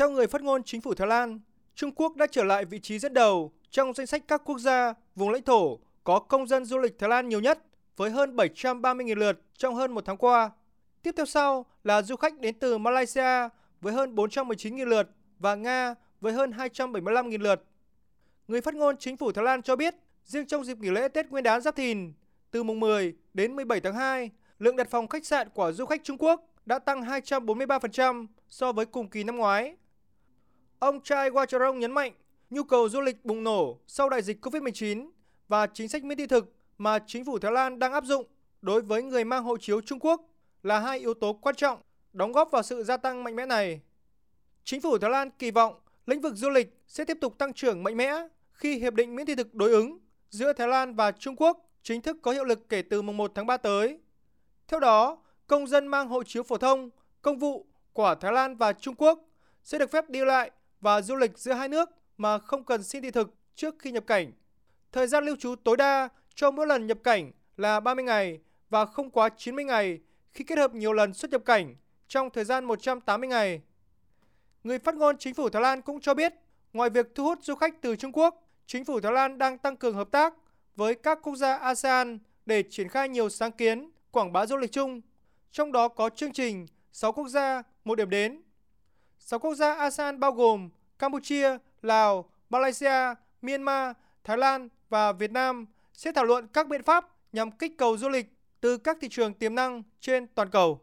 Theo người phát ngôn chính phủ Thái Lan, Trung Quốc đã trở lại vị trí dẫn đầu trong danh sách các quốc gia, vùng lãnh thổ có công dân du lịch Thái Lan nhiều nhất với hơn 730.000 lượt trong hơn một tháng qua. Tiếp theo sau là du khách đến từ Malaysia với hơn 419.000 lượt và Nga với hơn 275.000 lượt. Người phát ngôn chính phủ Thái Lan cho biết, riêng trong dịp nghỉ lễ Tết Nguyên đán Giáp Thìn, từ mùng 10 đến 17 tháng 2, lượng đặt phòng khách sạn của du khách Trung Quốc đã tăng 243% so với cùng kỳ năm ngoái. Ông Chai Wacharong nhấn mạnh, nhu cầu du lịch bùng nổ sau đại dịch COVID-19 và chính sách miễn thị thực mà chính phủ Thái Lan đang áp dụng đối với người mang hộ chiếu Trung Quốc là hai yếu tố quan trọng đóng góp vào sự gia tăng mạnh mẽ này. Chính phủ Thái Lan kỳ vọng lĩnh vực du lịch sẽ tiếp tục tăng trưởng mạnh mẽ khi hiệp định miễn thị thực đối ứng giữa Thái Lan và Trung Quốc chính thức có hiệu lực kể từ mùng 1 tháng 3 tới. Theo đó, công dân mang hộ chiếu phổ thông, công vụ của Thái Lan và Trung Quốc sẽ được phép đi lại và du lịch giữa hai nước mà không cần xin thị thực trước khi nhập cảnh. Thời gian lưu trú tối đa cho mỗi lần nhập cảnh là 30 ngày và không quá 90 ngày khi kết hợp nhiều lần xuất nhập cảnh trong thời gian 180 ngày. Người phát ngôn chính phủ Thái Lan cũng cho biết, ngoài việc thu hút du khách từ Trung Quốc, chính phủ Thái Lan đang tăng cường hợp tác với các quốc gia ASEAN để triển khai nhiều sáng kiến quảng bá du lịch chung, trong đó có chương trình 6 quốc gia, một điểm đến. 6 quốc gia ASEAN bao gồm Campuchia, Lào, Malaysia, Myanmar, Thái Lan và Việt Nam sẽ thảo luận các biện pháp nhằm kích cầu du lịch từ các thị trường tiềm năng trên toàn cầu.